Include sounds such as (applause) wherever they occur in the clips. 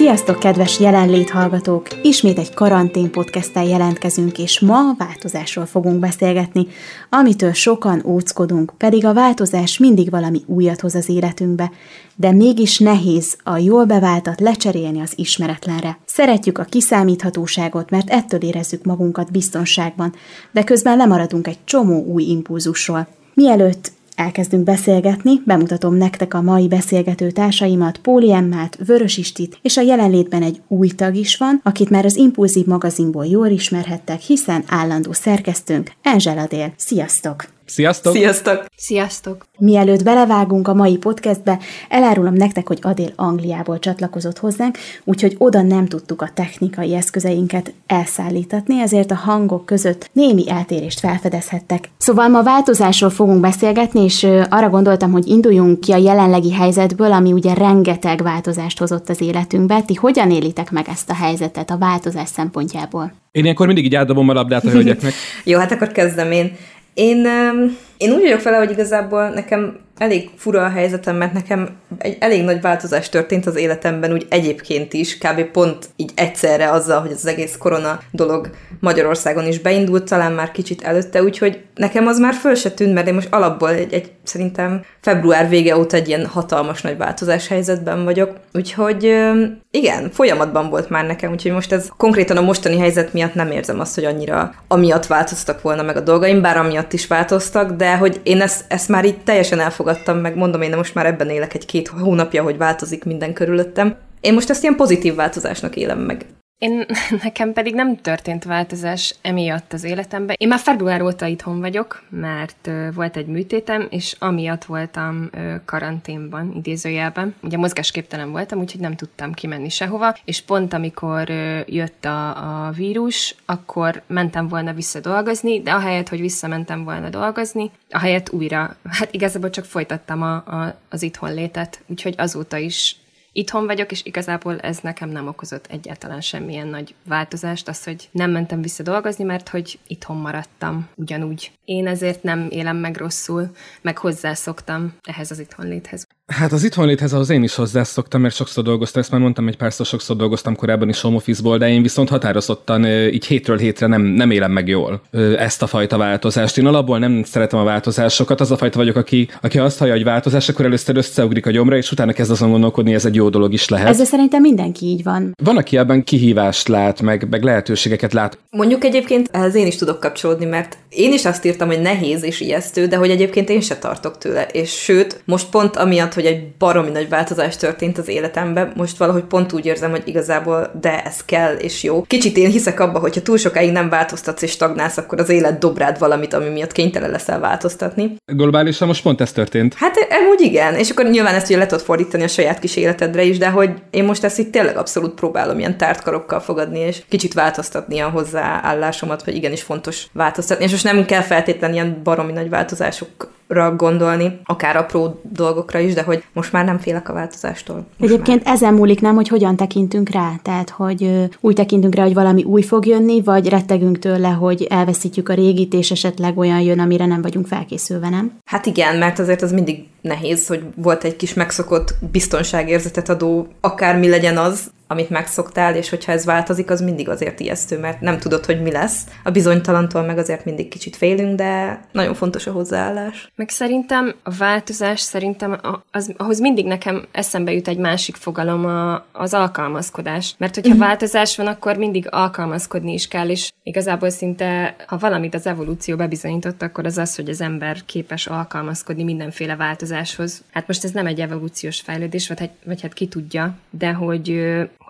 Sziasztok, kedves jelenlét hallgatók! Ismét egy karantén podcasttel jelentkezünk, és ma változásról fogunk beszélgetni, amitől sokan óckodunk, pedig a változás mindig valami újat hoz az életünkbe, de mégis nehéz a jól beváltat lecserélni az ismeretlenre. Szeretjük a kiszámíthatóságot, mert ettől érezzük magunkat biztonságban, de közben lemaradunk egy csomó új impulzusról. Mielőtt elkezdünk beszélgetni, bemutatom nektek a mai beszélgető társaimat, Póli Emmát, Vörös Istit, és a jelenlétben egy új tag is van, akit már az Impulzív magazinból jól ismerhettek, hiszen állandó szerkesztőnk, Angela Dél. Sziasztok! Sziasztok! Sziasztok! Sziasztok! Mielőtt belevágunk a mai podcastbe, elárulom nektek, hogy Adél Angliából csatlakozott hozzánk, úgyhogy oda nem tudtuk a technikai eszközeinket elszállítatni, ezért a hangok között némi eltérést felfedezhettek. Szóval ma változásról fogunk beszélgetni, és arra gondoltam, hogy induljunk ki a jelenlegi helyzetből, ami ugye rengeteg változást hozott az életünkbe. Ti hogyan élitek meg ezt a helyzetet a változás szempontjából? Én ilyenkor mindig így átdobom a labdát a (laughs) hölgyeknek. Jó, hát akkor kezdem én. Én, én úgy vagyok vele, hogy igazából nekem elég fura a helyzetem, mert nekem egy elég nagy változás történt az életemben, úgy egyébként is, kb. pont így egyszerre azzal, hogy az egész korona dolog Magyarországon is beindult, talán már kicsit előtte, úgyhogy nekem az már föl se tűnt, mert én most alapból egy, egy szerintem február vége óta egy ilyen hatalmas nagy változás helyzetben vagyok, úgyhogy igen, folyamatban volt már nekem, úgyhogy most ez konkrétan a mostani helyzet miatt nem érzem azt, hogy annyira amiatt változtak volna meg a dolgaim, bár amiatt is változtak, de hogy én ezt, ezt már így teljesen elfogadtam, meg mondom, én most már ebben élek egy-két hónapja, hogy változik minden körülöttem. Én most ezt ilyen pozitív változásnak élem meg. Én, (laughs) nekem pedig nem történt változás emiatt az életemben. Én már február óta itthon vagyok, mert volt egy műtétem, és amiatt voltam karanténban, idézőjelben. Ugye mozgásképtelen voltam, úgyhogy nem tudtam kimenni sehova, és pont amikor jött a, a vírus, akkor mentem volna vissza dolgozni, de ahelyett, hogy visszamentem volna dolgozni, ahelyett újra, hát igazából csak folytattam a, a, az itthon létet, úgyhogy azóta is itthon vagyok, és igazából ez nekem nem okozott egyáltalán semmilyen nagy változást, az, hogy nem mentem vissza dolgozni, mert hogy itthon maradtam ugyanúgy. Én ezért nem élem meg rosszul, meg hozzászoktam ehhez az itthonléthez. Hát az itthonléthez ahhoz én is hozzászoktam, mert sokszor dolgoztam, ezt már mondtam, egy párszor sokszor dolgoztam korábban is home office de én viszont határozottan így hétről hétre nem, nem élem meg jól ezt a fajta változást. Én alapból nem szeretem a változásokat, az a fajta vagyok, aki, aki azt hallja, hogy változás, akkor először összeugrik a gyomra, és utána kezd azon gondolkodni, ez egy jó dolog is lehet. Ezzel szerintem mindenki így van. Van, aki ebben kihívást lát, meg, meg lehetőségeket lát. Mondjuk egyébként ehhez én is tudok kapcsolódni, mert én is azt írtam, hogy nehéz és ijesztő, de hogy egyébként én se tartok tőle. És sőt, most pont amiatt, hogy egy baromi nagy változás történt az életemben, most valahogy pont úgy érzem, hogy igazából de ez kell és jó. Kicsit én hiszek abba, hogy ha túl sokáig nem változtatsz és stagnálsz, akkor az élet dob rád valamit, ami miatt kénytelen leszel változtatni. Globálisan most pont ez történt. Hát amúgy igen, és akkor nyilván ezt ugye le tudod fordítani a saját kis életedre is, de hogy én most ezt itt tényleg abszolút próbálom ilyen tártkarokkal fogadni, és kicsit változtatni a hozzáállásomat, hogy igenis fontos változtatni. És most nem kell feltétlenül ilyen baromi nagy változások gondolni, akár apró dolgokra is, de hogy most már nem félek a változástól. Most Egyébként már. ezen múlik nem, hogy hogyan tekintünk rá. Tehát, hogy úgy tekintünk rá, hogy valami új fog jönni, vagy rettegünk tőle, hogy elveszítjük a régit, és esetleg olyan jön, amire nem vagyunk felkészülve, nem? Hát igen, mert azért az mindig nehéz, hogy volt egy kis megszokott biztonságérzetet adó, akármi legyen az, amit megszoktál, és hogyha ez változik, az mindig azért ijesztő, mert nem tudod, hogy mi lesz. A bizonytalantól meg azért mindig kicsit félünk, de nagyon fontos a hozzáállás. Meg szerintem a változás, szerintem az, ahhoz mindig nekem eszembe jut egy másik fogalom, a, az alkalmazkodás. Mert hogyha uh-huh. változás van, akkor mindig alkalmazkodni is kell, és igazából szinte, ha valamit az evolúció bebizonyított, akkor az az, hogy az ember képes alkalmazkodni mindenféle változáshoz. Hát most ez nem egy evolúciós fejlődés, vagy, hát, vagy hát ki tudja, de hogy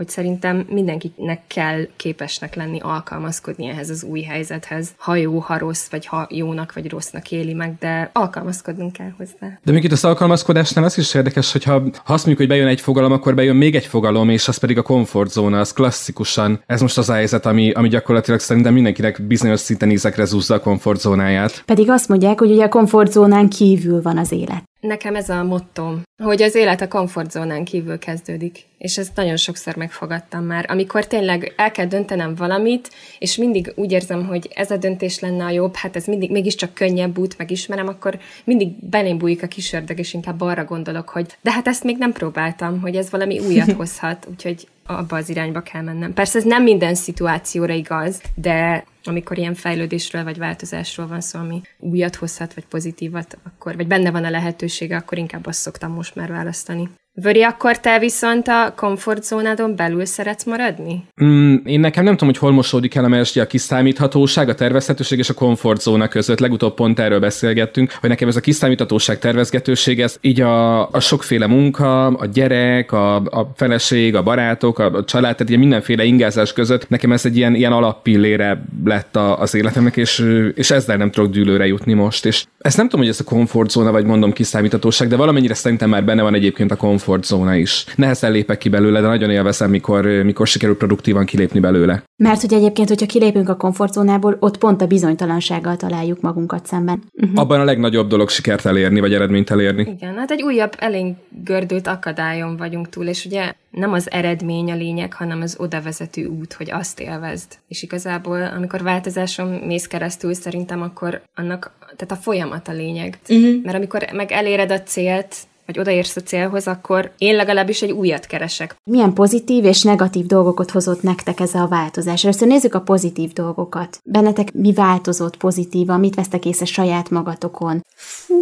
hogy szerintem mindenkinek kell képesnek lenni alkalmazkodni ehhez az új helyzethez. Ha jó, ha rossz, vagy ha jónak vagy rossznak éli meg, de alkalmazkodnunk kell hozzá. De még itt az alkalmazkodásnál az is érdekes, hogyha ha azt mondjuk, hogy bejön egy fogalom, akkor bejön még egy fogalom, és az pedig a komfortzóna, az klasszikusan. Ez most az a helyzet, ami, ami gyakorlatilag szerintem mindenkinek bizonyos szinten ízekre zúzza a komfortzónáját. Pedig azt mondják, hogy ugye a komfortzónán kívül van az élet. Nekem ez a motto, hogy az élet a komfortzónán kívül kezdődik. És ezt nagyon sokszor megfogadtam már. Amikor tényleg el kell döntenem valamit, és mindig úgy érzem, hogy ez a döntés lenne a jobb, hát ez mindig mégiscsak könnyebb út, megismerem, akkor mindig belém bújik a kis ördög, és inkább arra gondolok, hogy de hát ezt még nem próbáltam, hogy ez valami újat (laughs) hozhat, úgyhogy abba az irányba kell mennem. Persze ez nem minden szituációra igaz, de amikor ilyen fejlődésről vagy változásról van szó, ami újat hozhat, vagy pozitívat, akkor, vagy benne van a lehetősége, akkor inkább azt szoktam most már választani. Vöri, akkor te viszont a komfortzónádon belül szeretsz maradni? Mm, én nekem nem tudom, hogy hol mosódik el a mesdi a kiszámíthatóság, a tervezhetőség és a komfortzóna között. Legutóbb pont erről beszélgettünk, hogy nekem ez a kiszámíthatóság, tervezgetőség, ez így a, a sokféle munka, a gyerek, a, a feleség, a barátok, a, a család, tehát ilyen mindenféle ingázás között nekem ez egy ilyen, ilyen alappillére lett a, az életemnek, és, és ezzel nem tudok dűlőre jutni most. És ezt nem tudom, hogy ez a komfortzóna, vagy mondom kiszámíthatóság, de valamennyire szerintem már benne van egyébként a komfort komfortzóna is. Nehezen lépek ki belőle, de nagyon élvezem, mikor, mikor sikerül produktívan kilépni belőle. Mert hogy egyébként, hogyha kilépünk a komfortzónából, ott pont a bizonytalansággal találjuk magunkat szemben. Uh-huh. Abban a legnagyobb dolog sikert elérni, vagy eredményt elérni. Igen, hát egy újabb elénk gördült akadályon vagyunk túl, és ugye nem az eredmény a lényeg, hanem az oda vezető út, hogy azt élvezd. És igazából, amikor változáson mész keresztül, szerintem akkor annak, tehát a folyamat a lényeg. Uh-huh. Mert amikor meg eléred a célt, vagy odaérsz a célhoz, akkor én legalábbis egy újat keresek. Milyen pozitív és negatív dolgokat hozott nektek ez a változás? Először nézzük a pozitív dolgokat. Bennetek mi változott pozitívan, mit vesztek észre saját magatokon? Fú,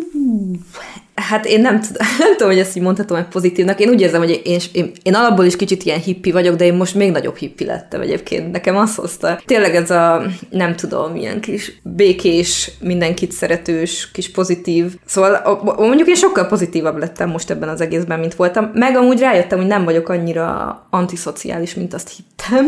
Hát én nem, (laughs) nem tudom, hogy ezt így mondhatom meg pozitívnak. Én úgy érzem, hogy én, én, én alapból is kicsit ilyen hippi vagyok, de én most még nagyobb hippi lettem egyébként. Nekem azt hozta. Tényleg ez a, nem tudom, ilyen kis békés, mindenkit szeretős, kis pozitív. Szóval mondjuk én sokkal pozitívabb lettem most ebben az egészben, mint voltam. Meg amúgy rájöttem, hogy nem vagyok annyira antiszociális, mint azt hittem.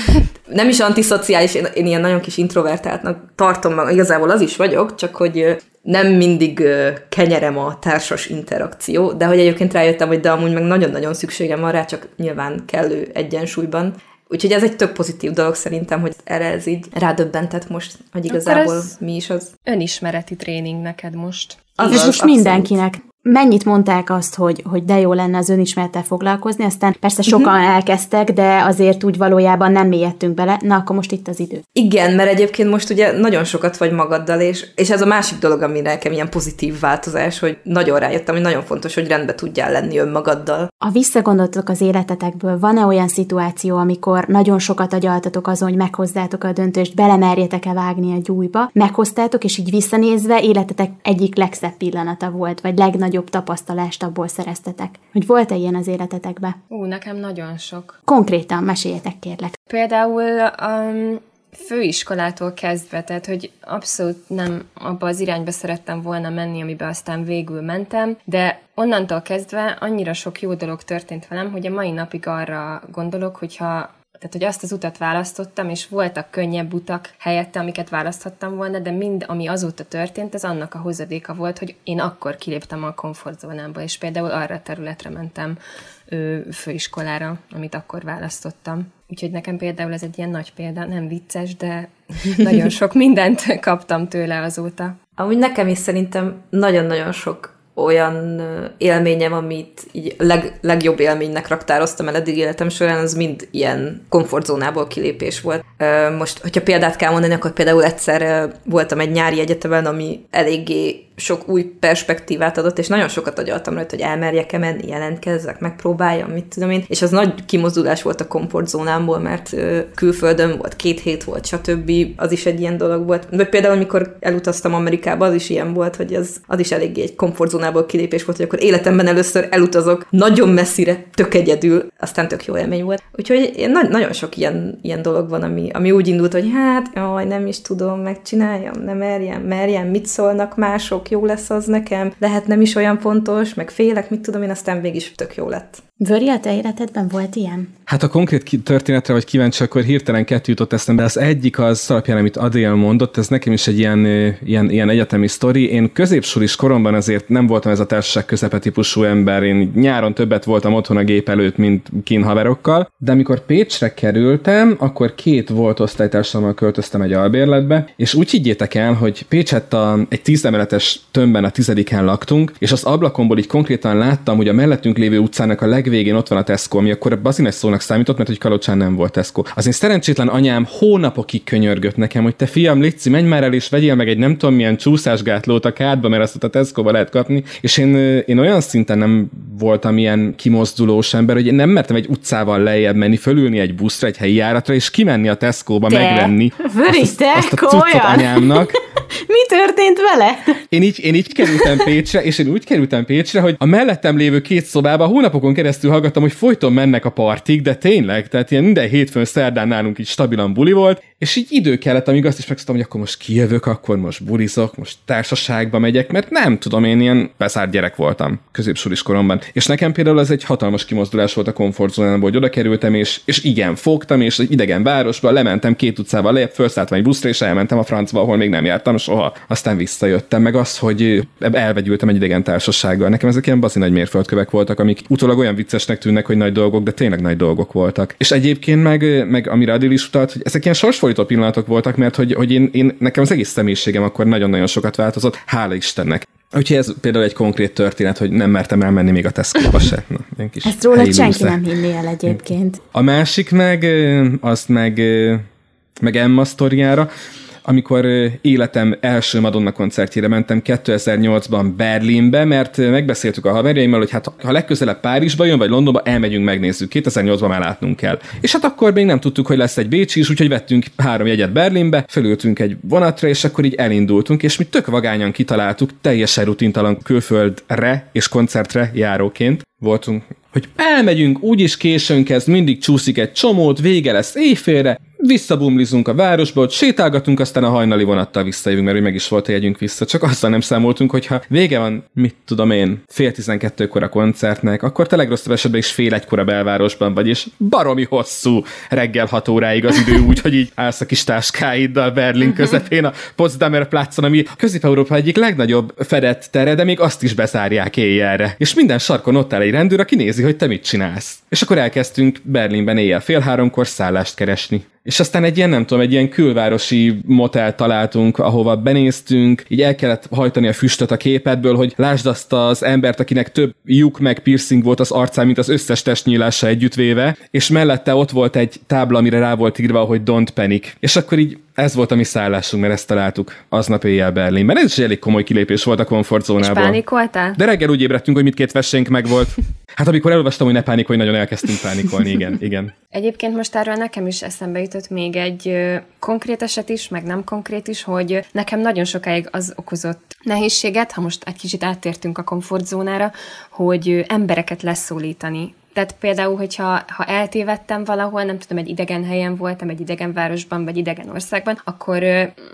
(laughs) nem is antiszociális, én, én ilyen nagyon kis introvertáltnak tartom meg, igazából az is vagyok, csak hogy nem mindig kenyerem a társas interakció, de hogy egyébként rájöttem, hogy de amúgy meg nagyon-nagyon szükségem van rá, csak nyilván kellő egyensúlyban. Úgyhogy ez egy tök pozitív dolog szerintem, hogy erre ez így rádöbbentett most, hogy igazából mi is az. Önismereti tréning neked most. Az, és most mindenkinek mennyit mondták azt, hogy, hogy de jó lenne az önismerettel foglalkozni, aztán persze sokan uh-huh. elkezdtek, de azért úgy valójában nem mélyedtünk bele, na akkor most itt az idő. Igen, mert egyébként most ugye nagyon sokat vagy magaddal, és, és ez a másik dolog, ami nekem ilyen pozitív változás, hogy nagyon rájöttem, hogy nagyon fontos, hogy rendbe tudjál lenni önmagaddal. A visszagondoltok az életetekből, van-e olyan szituáció, amikor nagyon sokat agyaltatok azon, hogy meghozzátok a döntést, belemerjetek-e vágni a gyújba, meghoztátok, és így visszanézve életetek egyik legszebb pillanata volt, vagy legnagyobb legnagyobb tapasztalást abból szereztetek? Hogy volt-e ilyen az életetekben? Ú, nekem nagyon sok. Konkrétan meséljetek, kérlek. Például um, főiskolától kezdve, tehát hogy abszolút nem abba az irányba szerettem volna menni, amiben aztán végül mentem, de onnantól kezdve annyira sok jó dolog történt velem, hogy a mai napig arra gondolok, hogyha tehát, hogy azt az utat választottam, és voltak könnyebb utak helyette, amiket választhattam volna, de mind, ami azóta történt, ez annak a hozadéka volt, hogy én akkor kiléptem a komfortzónába, és például arra a területre mentem ő, főiskolára, amit akkor választottam. Úgyhogy nekem például ez egy ilyen nagy példa, nem vicces, de nagyon sok mindent kaptam tőle azóta. Amúgy nekem is szerintem nagyon-nagyon sok olyan élményem, amit így leg, legjobb élménynek raktároztam el eddig életem során, az mind ilyen komfortzónából kilépés volt. Most, hogyha példát kell mondani, akkor például egyszer voltam egy nyári egyetemen, ami eléggé sok új perspektívát adott, és nagyon sokat agyaltam rajta, hogy elmerjek-e menni, jelentkezzek, megpróbáljam, mit tudom én. És az nagy kimozdulás volt a komfortzónámból, mert külföldön volt, két hét volt, stb. Az is egy ilyen dolog volt. Vagy például, amikor elutaztam Amerikába, az is ilyen volt, hogy az, az is eléggé egy komfortzónából kilépés volt, hogy akkor életemben először elutazok nagyon messzire, tök egyedül, aztán tök jó élmény volt. Úgyhogy na- nagyon sok ilyen, ilyen dolog van, ami, ami úgy indult, hogy hát, jaj, nem is tudom, megcsináljam, nem merjem, merjem, mit szólnak mások, jó lesz az nekem, lehet nem is olyan fontos, meg félek, mit tudom én, aztán végig is tök jó lett. Vöri, a te életedben volt ilyen? Hát a konkrét történetre vagy kíváncsi, akkor hirtelen kettő jutott eszembe. Az egyik az alapján, amit Adél mondott, ez nekem is egy ilyen, ilyen, ilyen egyetemi sztori. Én középsulis koromban azért nem voltam ez a társaság közepe típusú ember. Én nyáron többet voltam otthon a gép előtt, mint kín haverokkal. De amikor Pécsre kerültem, akkor két volt osztálytársammal költöztem egy albérletbe, és úgy higgyétek el, hogy Pécsett a, egy tízemeletes tömbben a tizediken laktunk, és az ablakomból így konkrétan láttam, hogy a mellettünk lévő utcának a legvégén ott van a Tesco, ami akkor a bazines szónak számított, mert hogy Kalocsán nem volt Tesco. Az én szerencsétlen anyám hónapokig könyörgött nekem, hogy te fiam, Lici, menj már el és vegyél meg egy nem tudom milyen csúszásgátlót a kádba, mert azt a Tesco-ba lehet kapni. És én, én olyan szinten nem voltam ilyen kimozdulós ember, hogy én nem mertem egy utcával lejjebb menni, fölülni egy buszra, egy helyi járatra, és kimenni a Tesco-ba te? megvenni. (laughs) Vöri, azt, te azt a anyámnak. (laughs) Mi történt vele? Én így, én így kerültem Pécsre, és én úgy kerültem Pécsre, hogy a mellettem lévő két szobába hónapokon keresztül hallgattam, hogy folyton mennek a partik, de tényleg, tehát ilyen minden hétfőn szerdán nálunk így stabilan buli volt, és így idő kellett, amíg azt is megszoktam, hogy akkor most kijövök, akkor most bulizok, most társaságba megyek, mert nem tudom, én ilyen beszárt gyerek voltam középsulis koromban. És nekem például ez egy hatalmas kimozdulás volt a komfortzónából, hogy oda kerültem, és, és igen, fogtam, és egy idegen városba lementem két utcával lejjebb, felszálltam egy buszra, és elmentem a francba, ahol még nem jártam soha. Aztán visszajöttem, meg az, hogy elvegyültem egy idegen társasággal. Nekem ezek ilyen bazi nagy mérföldkövek voltak, amik utólag olyan viccesnek tűnnek, hogy nagy dolgok, de tényleg nagy dolgok voltak. És egyébként meg, meg amire Adil is utalt, hogy ezek ilyen sorsfordító pillanatok voltak, mert hogy, hogy én, én, nekem az egész személyiségem akkor nagyon-nagyon sokat változott, hála Istennek. Úgyhogy ez például egy konkrét történet, hogy nem mertem elmenni még a Tesco-ba se. Na, kis Ezt róla senki nem hinné el egyébként. A másik meg, azt meg, meg Emma sztoriára, amikor életem első Madonna koncertjére mentem 2008-ban Berlinbe, mert megbeszéltük a haverjaimmal, hogy hát ha legközelebb Párizsba jön, vagy Londonba, elmegyünk, megnézzük. 2008-ban már látnunk kell. És hát akkor még nem tudtuk, hogy lesz egy Bécsi is, úgyhogy vettünk három jegyet Berlinbe, fölültünk egy vonatra, és akkor így elindultunk, és mi tök vagányan kitaláltuk, teljesen rutintalan külföldre és koncertre járóként voltunk hogy elmegyünk, úgyis későn kezd, mindig csúszik egy csomót, vége lesz éjfélre, visszabumlizunk a városba, ott sétálgatunk, aztán a hajnali vonattal visszajövünk, mert meg is volt a jegyünk vissza. Csak azzal nem számoltunk, hogyha vége van, mit tudom én, fél tizenkettőkor a koncertnek, akkor te legrosszabb esetben is fél egykor a belvárosban vagy, és baromi hosszú reggel hat óráig az idő úgy, hogy így állsz a kis táskáiddal Berlin közepén a Potsdamer Platzon, ami Közép-Európa egyik legnagyobb fedett tere, de még azt is bezárják éjjelre. És minden sarkon ott áll egy rendőr, aki nézi, hogy te mit csinálsz. És akkor elkezdtünk Berlinben éjjel fél háromkor szállást keresni. És aztán egy ilyen, nem tudom, egy ilyen külvárosi motel találtunk, ahova benéztünk, így el kellett hajtani a füstöt a képedből, hogy lásd azt az embert, akinek több lyuk meg piercing volt az arcán, mint az összes testnyílása együttvéve, és mellette ott volt egy tábla, amire rá volt írva, hogy don't panic. És akkor így ez volt a mi szállásunk, mert ezt találtuk aznap éjjel Berlinben. Ez is elég komoly kilépés volt a komfortzónából. És pánikoltál? De reggel úgy ébredtünk, hogy mindkét vessénk meg volt. (laughs) Hát amikor elolvastam, hogy ne pánikolj, nagyon elkezdtünk pánikolni, igen, igen. Egyébként most erről nekem is eszembe jutott még egy konkrét eset is, meg nem konkrét is, hogy nekem nagyon sokáig az okozott nehézséget, ha most egy kicsit áttértünk a komfortzónára, hogy embereket leszólítani tehát például, hogyha ha eltévedtem valahol, nem tudom, egy idegen helyen voltam, egy idegen városban, vagy idegen országban, akkor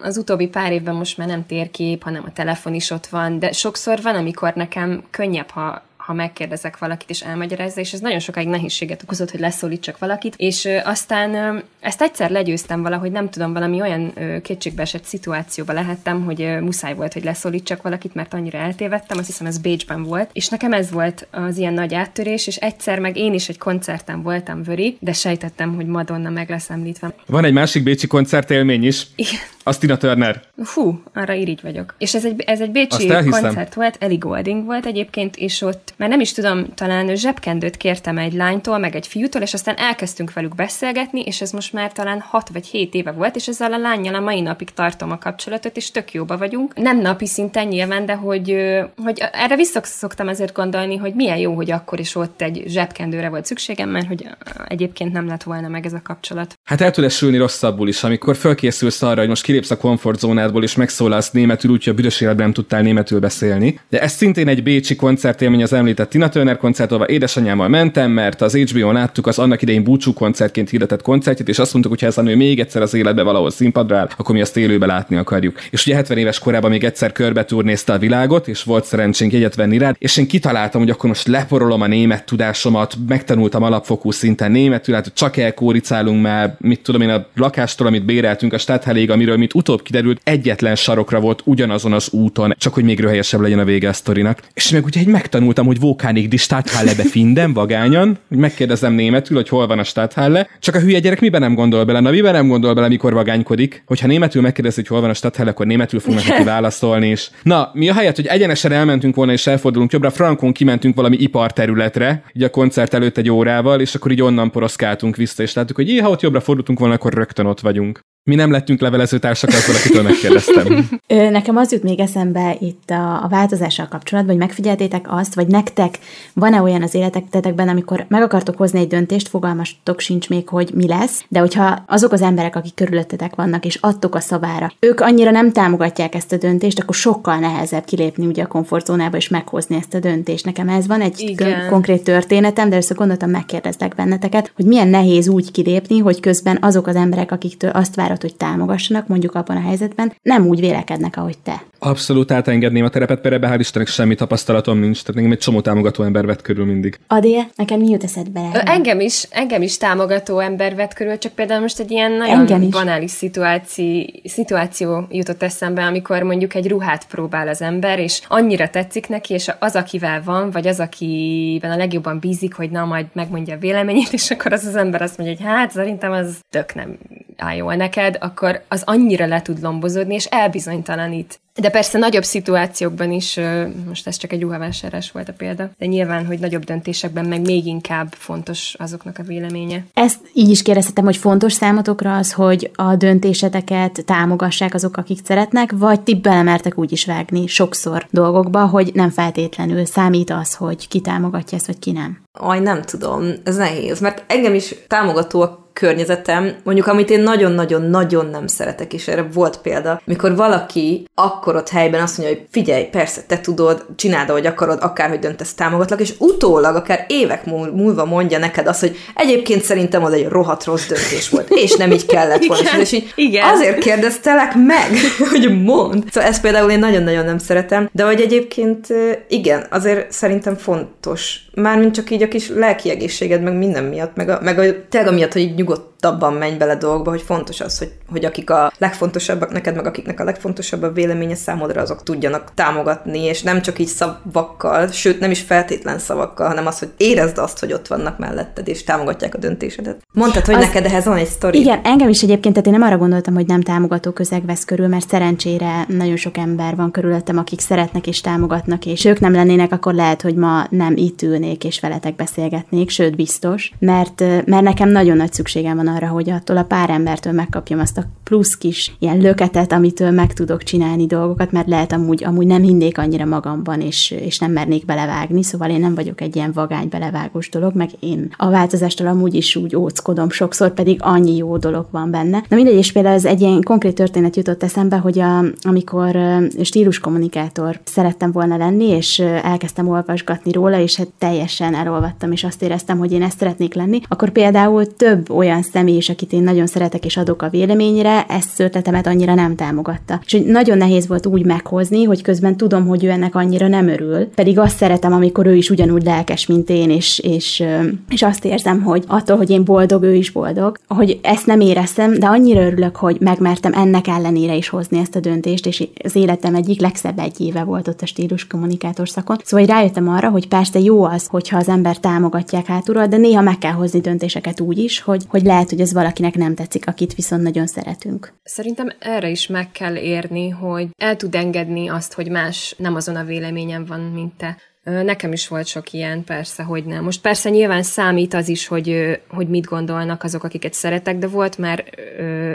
az utóbbi pár évben most már nem térkép, hanem a telefon is ott van, de sokszor van, amikor nekem könnyebb, ha ha megkérdezek valakit és elmagyarázza, és ez nagyon sokáig nehézséget okozott, hogy leszólítsak valakit, és aztán ezt egyszer legyőztem valahogy, nem tudom, valami olyan kétségbeesett szituációba lehettem, hogy muszáj volt, hogy leszólítsak valakit, mert annyira eltévedtem, azt hiszem ez Bécsben volt, és nekem ez volt az ilyen nagy áttörés, és egyszer meg én is egy koncerten voltam vöri, de sejtettem, hogy Madonna meg lesz említve. Van egy másik bécsi koncertélmény is. Igen. Az Tina Turner. Fú, arra irigy vagyok. És ez egy, ez egy bécsi koncert volt, Ellie Golding volt egyébként, és ott már nem is tudom, talán zsebkendőt kértem egy lánytól, meg egy fiútól, és aztán elkezdtünk velük beszélgetni, és ez most már talán 6 vagy 7 éve volt, és ezzel a lányjal a mai napig tartom a kapcsolatot, és tök jóba vagyunk. Nem napi szinten nyilván, de hogy, hogy erre visszaszoktam ezért gondolni, hogy milyen jó, hogy akkor is ott egy zsebkendőre volt szükségem, mert hogy egyébként nem lett volna meg ez a kapcsolat. Hát el tud sülni rosszabbul is, amikor fölkészülsz arra, hogy most kilépsz a komfortzónádból és megszólalsz németül, úgyhogy a büdös életben nem tudtál németül beszélni. De ez szintén egy bécsi koncertélmény az említett Tina Turner koncert, ahol édesanyámmal mentem, mert az HBO-n láttuk az annak idején búcsú koncertként hirdetett koncertjét, és azt mondtuk, hogy ha ez a nő még egyszer az életbe valahol színpadra áll, akkor mi azt élőbe látni akarjuk. És ugye 70 éves korában még egyszer körbe turnézte a világot, és volt szerencsénk egyet venni rá, és én kitaláltam, hogy akkor most leporolom a német tudásomat, megtanultam alapfokú szinten németül, hát csak elkóricálunk már, mit tudom én, a lakástól, amit béreltünk a Stadthelég, amiről mit utóbb kiderült, egyetlen sarokra volt ugyanazon az úton, csak hogy még röhelyesebb legyen a vége a sztorinak. És meg ugye egy megtanultam, hogy Vókánig di Stadthalle befinden, (laughs) vagányan, hogy megkérdezem németül, hogy hol van a Stadthalle, csak a hülye gyerek miben nem gondol bele, na miben nem gondol bele, mikor vagánykodik, hogyha németül megkérdezi, hogy hol van a Stadthalle, akkor németül fognak neki (laughs) válaszolni, és na, mi a helyet, hogy egyenesen elmentünk volna és elfordulunk jobbra, frankon kimentünk valami iparterületre, így a koncert előtt egy órával, és akkor így onnan poroszkáltunk vissza, és láttuk, hogy ha ott jobbra fordultunk volna, akkor rögtön ott vagyunk. Mi nem lettünk levelező társak, azzal, akitől megkérdeztem. Nekem az jut még eszembe itt a, a változással kapcsolatban, hogy megfigyeltétek azt, vagy nektek van-e olyan az életetekben, amikor meg akartok hozni egy döntést, fogalmastok sincs még, hogy mi lesz, de hogyha azok az emberek, akik körülöttetek vannak, és adtok a szavára, ők annyira nem támogatják ezt a döntést, akkor sokkal nehezebb kilépni ugye a komfortzónába és meghozni ezt a döntést. Nekem ez van egy Igen. konkrét történetem, de össze gondoltam, megkérdeztek benneteket, hogy milyen nehéz úgy kilépni, hogy közben azok az emberek, akiktől azt várod, hogy támogassanak, mondjuk abban a helyzetben, nem úgy vélekednek, ahogy te. Abszolút átengedném a terepet, mert ebben hál' Istennek semmi tapasztalatom nincs, tehát engem egy csomó támogató ember vett körül mindig. Adél, nekem mi jut eszedbe? Ö, engem is, engem is támogató ember vett körül, csak például most egy ilyen nagyon banális szituáció, szituáció jutott eszembe, amikor mondjuk egy ruhát próbál az ember, és annyira tetszik neki, és az, akivel van, vagy az, akiben a legjobban bízik, hogy na, majd megmondja a véleményét, és akkor az az ember azt mondja, hogy hát szerintem az tök nem áll jól neked, akkor az annyira le tud lombozódni, és elbizonytalanít de persze nagyobb szituációkban is, most ez csak egy ruhavásárlás volt a példa, de nyilván, hogy nagyobb döntésekben meg még inkább fontos azoknak a véleménye. Ezt így is kérdezhetem, hogy fontos számotokra az, hogy a döntéseteket támogassák azok, akik szeretnek, vagy ti belemertek úgy is vágni sokszor dolgokba, hogy nem feltétlenül számít az, hogy ki támogatja ezt, vagy ki nem. Aj, nem tudom, ez nehéz, mert engem is támogatóak környezetem, mondjuk amit én nagyon-nagyon-nagyon nem szeretek, és erre volt példa, mikor valaki akkor ott helyben azt mondja, hogy figyelj, persze, te tudod, csináld, ahogy akarod, akárhogy döntesz, támogatlak, és utólag, akár évek múlva mondja neked azt, hogy egyébként szerintem az egy rohadt rossz döntés volt, és nem így kellett volna. Igen, és így igen. azért kérdeztelek meg, (laughs) hogy mond. Szóval ezt például én nagyon-nagyon nem szeretem, de hogy egyébként igen, azért szerintem fontos. Mármint csak így a kis lelki egészséged, meg minden miatt, meg, a, meg a, tényleg amiatt, hogy így nyugodtabban menj bele dolgokba, hogy fontos az, hogy, hogy akik a legfontosabbak neked, meg akiknek a legfontosabb a véleménye számodra, azok tudjanak támogatni, és nem csak így szavakkal, sőt nem is feltétlen szavakkal, hanem az, hogy érezd azt, hogy ott vannak melletted, és támogatják a döntésedet. Mondtad, hogy az, neked ehhez van egy sztori. Igen, engem is egyébként, tehát én nem arra gondoltam, hogy nem támogató közeg vesz körül, mert szerencsére nagyon sok ember van körülöttem, akik szeretnek és támogatnak, és ők nem lennének, akkor lehet, hogy ma nem itt ülnék és veletek beszélgetnék, sőt biztos, mert, mert nekem nagyon nagy szükség szükségem van arra, hogy attól a pár embertől megkapjam azt a plusz kis ilyen löketet, amitől meg tudok csinálni dolgokat, mert lehet amúgy, amúgy nem hinnék annyira magamban, és, és nem mernék belevágni, szóval én nem vagyok egy ilyen vagány belevágós dolog, meg én a változástól amúgy is úgy óckodom sokszor, pedig annyi jó dolog van benne. Na mindegy, és például ez egy ilyen konkrét történet jutott eszembe, hogy a, amikor stílus kommunikátor szerettem volna lenni, és elkezdtem olvasgatni róla, és hát teljesen elolvattam, és azt éreztem, hogy én ezt szeretnék lenni, akkor például több olyan személy is, akit én nagyon szeretek és adok a véleményre, ezt ötletemet annyira nem támogatta. És hogy nagyon nehéz volt úgy meghozni, hogy közben tudom, hogy ő ennek annyira nem örül, pedig azt szeretem, amikor ő is ugyanúgy lelkes, mint én, és, és, és azt érzem, hogy attól, hogy én boldog, ő is boldog, hogy ezt nem éreztem, de annyira örülök, hogy megmertem ennek ellenére is hozni ezt a döntést, és az életem egyik legszebb egy éve volt ott a stílus kommunikátor szakon. Szóval rájöttem arra, hogy persze jó az, hogyha az ember támogatják hátulról, de néha meg kell hozni döntéseket úgy is, hogy, hogy lehet, hogy ez valakinek nem tetszik, akit viszont nagyon szeretünk. Szerintem erre is meg kell érni, hogy el tud engedni azt, hogy más nem azon a véleményen van, mint te. Nekem is volt sok ilyen, persze, hogy nem. Most persze nyilván számít az is, hogy, hogy mit gondolnak azok, akiket szeretek, de volt már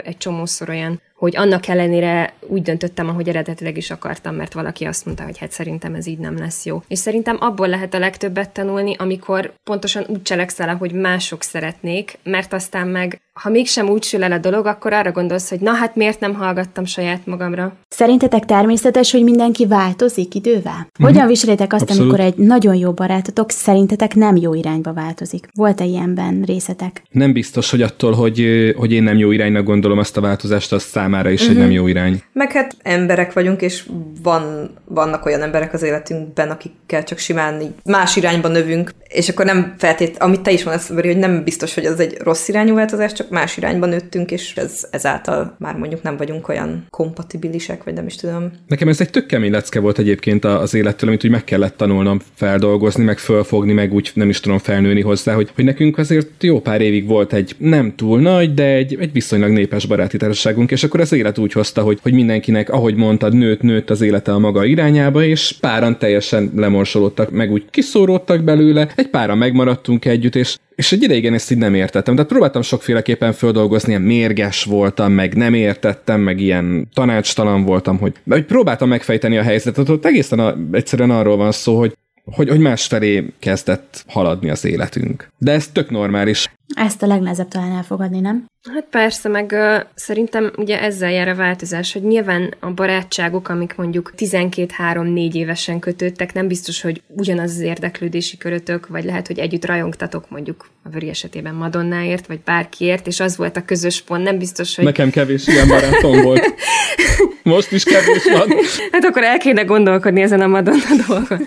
egy csomószor olyan hogy annak ellenére úgy döntöttem, ahogy eredetileg is akartam, mert valaki azt mondta, hogy hát szerintem ez így nem lesz jó. És szerintem abból lehet a legtöbbet tanulni, amikor pontosan úgy cselekszel, ahogy mások szeretnék, mert aztán meg ha mégsem úgy sül el a dolog, akkor arra gondolsz, hogy na hát miért nem hallgattam saját magamra. Szerintetek természetes, hogy mindenki változik idővel? Hogyan mm-hmm. viselétek azt, Abszolút. amikor egy nagyon jó barátotok szerintetek nem jó irányba változik? Volt-e ilyenben részetek? Nem biztos, hogy attól, hogy, hogy én nem jó iránynak gondolom azt a változást, az számára is mm-hmm. egy mhm. nem jó irány. Meg hát emberek vagyunk, és van, vannak olyan emberek az életünkben, akikkel csak simán így más irányba növünk, és akkor nem feltét, amit te is mondasz, hogy nem biztos, hogy ez egy rossz irányú változás, csak más irányba nőttünk, és ez, ezáltal már mondjuk nem vagyunk olyan kompatibilisek, vagy nem is tudom. Nekem ez egy tök kemény lecke volt egyébként az élettől, amit úgy meg kellett tanulnom feldolgozni, meg fölfogni, meg úgy nem is tudom felnőni hozzá, hogy, hogy nekünk azért jó pár évig volt egy nem túl nagy, de egy, egy viszonylag népes baráti társaságunk, és akkor az élet úgy hozta, hogy, hogy mindenkinek, ahogy mondtad, nőtt, nőtt az élete a maga irányába, és páran teljesen lemorsolódtak, meg úgy kiszóródtak belőle, egy páran megmaradtunk együtt, és és egy ideig én ezt így nem értettem. Tehát próbáltam sokféleképpen földolgozni, ilyen mérges voltam, meg nem értettem, meg ilyen tanácstalan voltam, hogy, de hogy próbáltam megfejteni a helyzetet, ott egészen a, egyszerűen arról van szó, hogy hogy, hogy másfelé kezdett haladni az életünk. De ez tök normális. Ezt a legnehezebb talán elfogadni, nem? Hát persze, meg uh, szerintem ugye ezzel jár a változás, hogy nyilván a barátságok, amik mondjuk 12-3-4 évesen kötődtek, nem biztos, hogy ugyanaz az érdeklődési körötök, vagy lehet, hogy együtt rajongtatok mondjuk a Vöri esetében Madonnáért, vagy bárkiért, és az volt a közös pont, nem biztos, hogy... Nekem kevés ilyen barátom volt. (laughs) Most is kevés van. Hát akkor el kéne gondolkodni ezen a Madonna dolgon.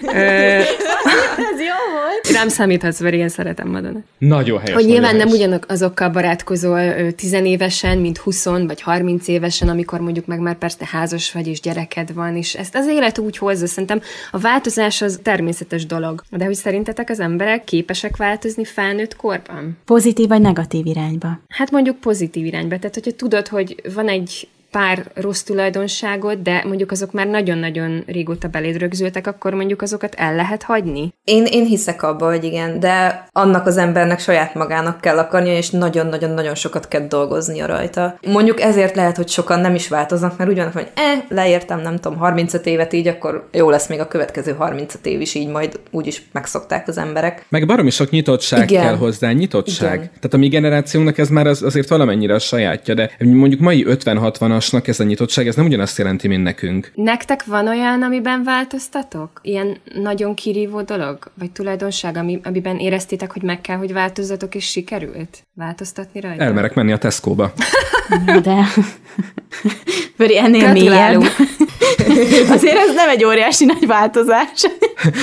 Volt. Rám számíthatsz, Vöri, én szeretem Madonna. Nagyon helyes. Hogy nyilván nem ugyanok azokkal barátkozol tizenévesen, mint 20 vagy 30 évesen, amikor mondjuk meg már persze házas vagy és gyereked van, és ezt az élet úgy hozza. Szerintem a változás az természetes dolog. De hogy szerintetek az emberek képesek változni felnőtt korban? Pozitív vagy negatív irányba? Hát mondjuk pozitív irányba. Tehát, hogyha tudod, hogy van egy pár rossz tulajdonságot, de mondjuk azok már nagyon-nagyon régóta beléd rögzültek, akkor mondjuk azokat el lehet hagyni? Én, én hiszek abba, hogy igen, de annak az embernek saját magának kell akarnia, és nagyon-nagyon-nagyon sokat kell dolgoznia rajta. Mondjuk ezért lehet, hogy sokan nem is változnak, mert úgy vannak, hogy eh, leértem, nem tudom, 35 évet így, akkor jó lesz még a következő 35 év is így, majd úgyis megszokták az emberek. Meg baromi sok nyitottság igen. kell hozzá, nyitottság. Igen. Tehát a mi generációnak ez már az, azért valamennyire a sajátja, de mondjuk mai 50-60-as másnak ez a nyitottság, ez nem ugyanazt jelenti, mint nekünk. Nektek van olyan, amiben változtatok? Ilyen nagyon kirívó dolog? Vagy tulajdonság, ami, amiben éreztétek, hogy meg kell, hogy változzatok, és sikerült változtatni rajta? Elmerek menni a Tesco-ba. De... Vöri, ennél mélyebb. Azért ez nem egy óriási nagy változás.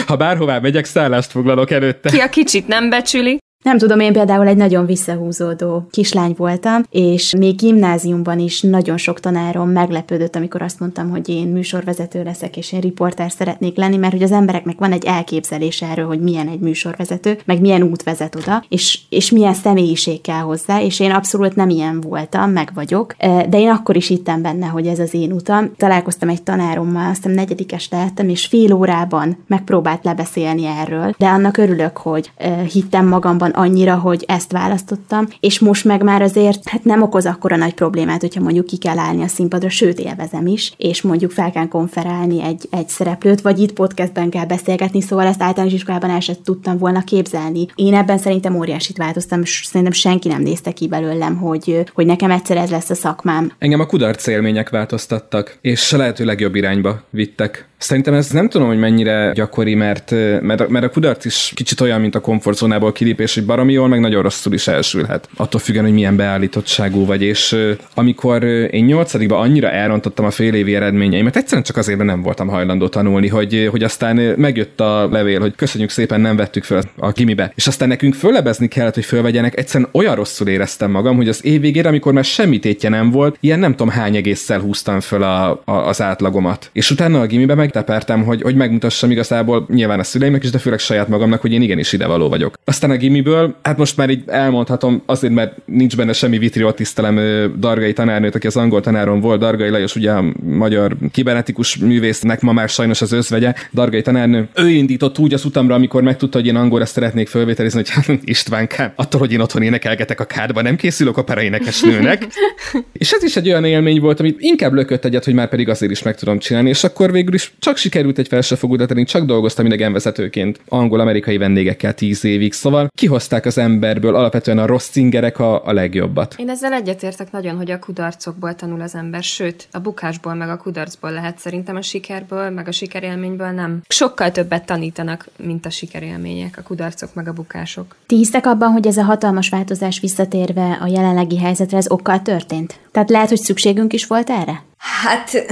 Ha bárhová megyek, szállást foglalok előtte. Ki a kicsit nem becsüli. Nem tudom, én például egy nagyon visszahúzódó kislány voltam, és még gimnáziumban is nagyon sok tanárom meglepődött, amikor azt mondtam, hogy én műsorvezető leszek, és én riporter szeretnék lenni, mert hogy az embereknek van egy elképzelése erről, hogy milyen egy műsorvezető, meg milyen út vezet oda, és, és milyen személyiség kell hozzá, és én abszolút nem ilyen voltam, meg vagyok, de én akkor is hittem benne, hogy ez az én utam. Találkoztam egy tanárommal, azt hiszem negyedikes lehettem, és fél órában megpróbált lebeszélni erről, de annak örülök, hogy hittem magamban annyira, hogy ezt választottam, és most meg már azért hát nem okoz akkora nagy problémát, hogyha mondjuk ki kell állni a színpadra, sőt élvezem is, és mondjuk fel kell konferálni egy, egy szereplőt, vagy itt podcastben kell beszélgetni, szóval ezt általános iskolában el sem tudtam volna képzelni. Én ebben szerintem óriásit változtam, és szerintem senki nem nézte ki belőlem, hogy, hogy nekem egyszer ez lesz a szakmám. Engem a kudarc élmények változtattak, és lehető legjobb irányba vittek. Szerintem ez nem tudom, hogy mennyire gyakori, mert, mert, mert a kudarc is kicsit olyan, mint a komfortzónából kilépés, hogy baromi jól, meg nagyon rosszul is elsülhet. Attól függően, hogy milyen beállítottságú vagy. És amikor én nyolcadikban annyira elrontottam a fél évi eredményeimet, egyszerűen csak azért, mert nem voltam hajlandó tanulni, hogy, hogy aztán megjött a levél, hogy köszönjük szépen, nem vettük föl a gimibe. És aztán nekünk föllebezni kellett, hogy fölvegyenek. Egyszerűen olyan rosszul éreztem magam, hogy az év végére, amikor már semmi tétje nem volt, ilyen nem tudom hány egésszel húztam föl a, a, az átlagomat. És utána a gimibe meg tepertem, hogy, hogy megmutassam igazából nyilván a szüleimnek is, de főleg saját magamnak, hogy én igenis idevaló vagyok. Aztán a gimiből, hát most már így elmondhatom, azért, mert nincs benne semmi vitriol tisztelem Dargai tanárnőt, aki az angol tanárom volt, Dargai Lajos, ugye a magyar kibernetikus művésznek ma már sajnos az özvegye, Dargai tanárnő. Ő indított úgy az utamra, amikor megtudta, hogy én angolra szeretnék fölvételizni, hogy hát, (laughs) Istvánkám, attól, hogy én otthon énekelgetek a kádba, nem készülök opera énekesnőnek. (laughs) és ez is egy olyan élmény volt, amit inkább lökött egyet, hogy már pedig azért is meg tudom csinálni, és akkor végül is csak sikerült egy felsőfokú tenni, csak dolgoztam idegenvezetőként angol-amerikai vendégekkel tíz évig, szóval kihozták az emberből alapvetően a rossz cingerek a, a legjobbat. Én ezzel egyetértek nagyon, hogy a kudarcokból tanul az ember, sőt, a bukásból meg a kudarcból lehet szerintem a sikerből, meg a sikerélményből nem. Sokkal többet tanítanak, mint a sikerélmények, a kudarcok meg a bukások. Ti hisztek abban, hogy ez a hatalmas változás visszatérve a jelenlegi helyzetre, ez okkal történt? Tehát lehet, hogy szükségünk is volt erre? Hát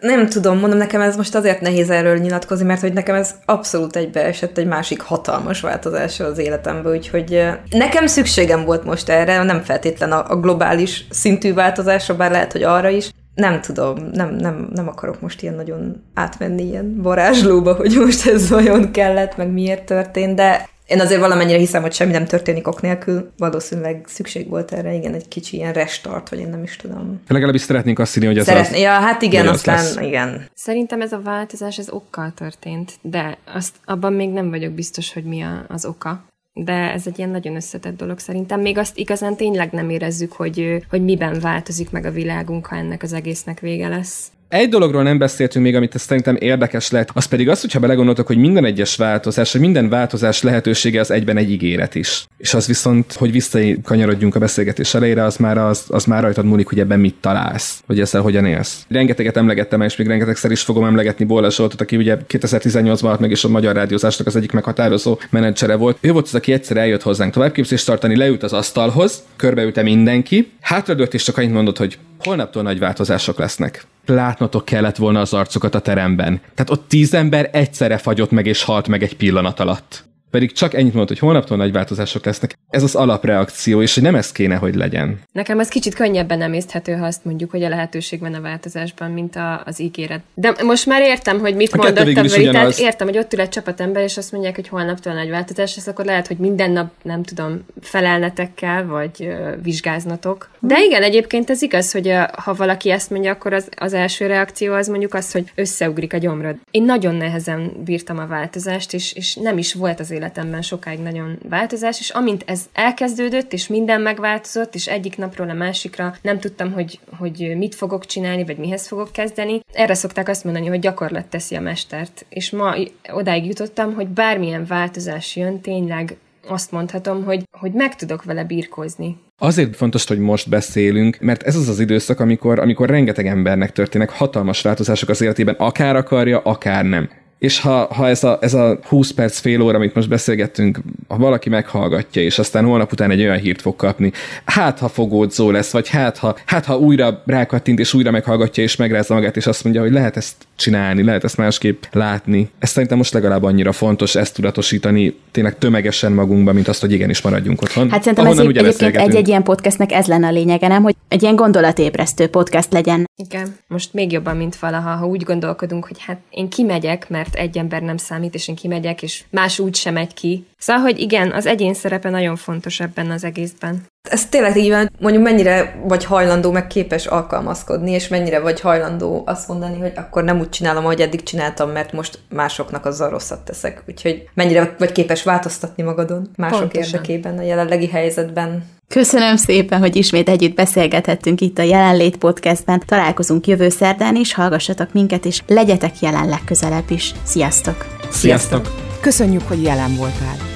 nem tudom, mondom, nekem ez most azért nehéz erről nyilatkozni, mert hogy nekem ez abszolút egybeesett egy másik hatalmas változás az életemben, úgyhogy nekem szükségem volt most erre, nem feltétlen a, a globális szintű változásra, bár lehet, hogy arra is. Nem tudom, nem, nem, nem akarok most ilyen nagyon átmenni ilyen varázslóba, hogy most ez vajon kellett, meg miért történt, de én azért valamennyire hiszem, hogy semmi nem történik ok nélkül. Valószínűleg szükség volt erre, igen, egy kicsi ilyen restart, vagy én nem is tudom. Legalábbis szeretnénk azt hinni, hogy ez Szeretné, az. Ja, hát igen, az aztán lesz. igen. Szerintem ez a változás, ez okkal történt, de azt abban még nem vagyok biztos, hogy mi a, az oka. De ez egy ilyen nagyon összetett dolog szerintem. Még azt igazán tényleg nem érezzük, hogy, hogy miben változik meg a világunk, ha ennek az egésznek vége lesz. Egy dologról nem beszéltünk még, amit szerintem érdekes lehet, az pedig az, hogyha belegondoltok, hogy minden egyes változás, hogy minden változás lehetősége az egyben egy ígéret is. És az viszont, hogy visszakanyarodjunk a beszélgetés elejére, az már, az, az már rajtad múlik, hogy ebben mit találsz, hogy ezzel hogyan élsz. Rengeteget emlegettem, és még rengetegszer is fogom emlegetni Bóla Zsoltot, aki ugye 2018-ban halt meg is a magyar rádiózásnak az egyik meghatározó menedzsere volt. Ő volt az, aki egyszer eljött hozzánk továbbképzést tartani, leült az asztalhoz, körbeülte mindenki, hátradőlt és csak annyit mondott, hogy holnaptól nagy változások lesznek. Látnotok kellett volna az arcokat a teremben. Tehát ott tíz ember egyszerre fagyott meg és halt meg egy pillanat alatt. Pedig csak ennyit mondott, hogy holnaptól nagy változások lesznek. Ez az alapreakció, és hogy nem ez kéne, hogy legyen. Nekem ez kicsit könnyebben emészthető, ha azt mondjuk, hogy a lehetőség van a változásban, mint a, az ígéret. De most már értem, hogy mit A mondott a Veri, tehát értem, hogy ott ül egy csapatember, és azt mondják, hogy holnaptól nagy változás lesz, akkor lehet, hogy minden nap, nem tudom, felelnetekkel, vagy ö, vizsgáznatok. De igen, egyébként ez igaz, hogy ö, ha valaki ezt mondja, akkor az, az első reakció az mondjuk az, hogy összeugrik a gyomrod. Én nagyon nehezen bírtam a változást, és, és nem is volt az életemben sokáig nagyon változás, és amint ez elkezdődött, és minden megváltozott, és egyik napról a másikra nem tudtam, hogy, hogy mit fogok csinálni, vagy mihez fogok kezdeni. Erre szokták azt mondani, hogy gyakorlat teszi a mestert. És ma odáig jutottam, hogy bármilyen változás jön, tényleg azt mondhatom, hogy, hogy meg tudok vele birkózni. Azért fontos, hogy most beszélünk, mert ez az az időszak, amikor, amikor rengeteg embernek történnek hatalmas változások az életében, akár akarja, akár nem. És ha, ha ez, a, ez a 20 perc, fél óra, amit most beszélgettünk, ha valaki meghallgatja, és aztán holnap után egy olyan hírt fog kapni, hát ha fogódzó lesz, vagy hát ha, hát ha újra rákattint, és újra meghallgatja, és megrázza magát, és azt mondja, hogy lehet ezt csinálni, lehet ezt másképp látni. Ez szerintem most legalább annyira fontos ezt tudatosítani tényleg tömegesen magunkba, mint azt, hogy igenis maradjunk otthon. Hát szerintem ez ugye egyébként egy-egy ilyen podcastnek ez lenne a lényege, nem? Hogy egy ilyen gondolatébresztő podcast legyen. Igen, most még jobban, mint valaha, ha úgy gondolkodunk, hogy hát én kimegyek, mert egy ember nem számít, és én kimegyek, és más úgy sem megy ki. Szóval, hogy igen, az egyén szerepe nagyon fontos ebben az egészben. Ez tényleg így van, mondjuk mennyire vagy hajlandó, meg képes alkalmazkodni, és mennyire vagy hajlandó azt mondani, hogy akkor nem úgy csinálom, ahogy eddig csináltam, mert most másoknak azzal rosszat teszek. Úgyhogy mennyire vagy képes változtatni magadon mások Pontosan. érdekében a jelenlegi helyzetben. Köszönöm szépen, hogy ismét együtt beszélgethettünk itt a Jelenlét Podcastben. Találkozunk jövő szerdán is, hallgassatok minket, és legyetek jelen legközelebb is. Sziasztok! Sziasztok! Köszönjük, hogy jelen voltál.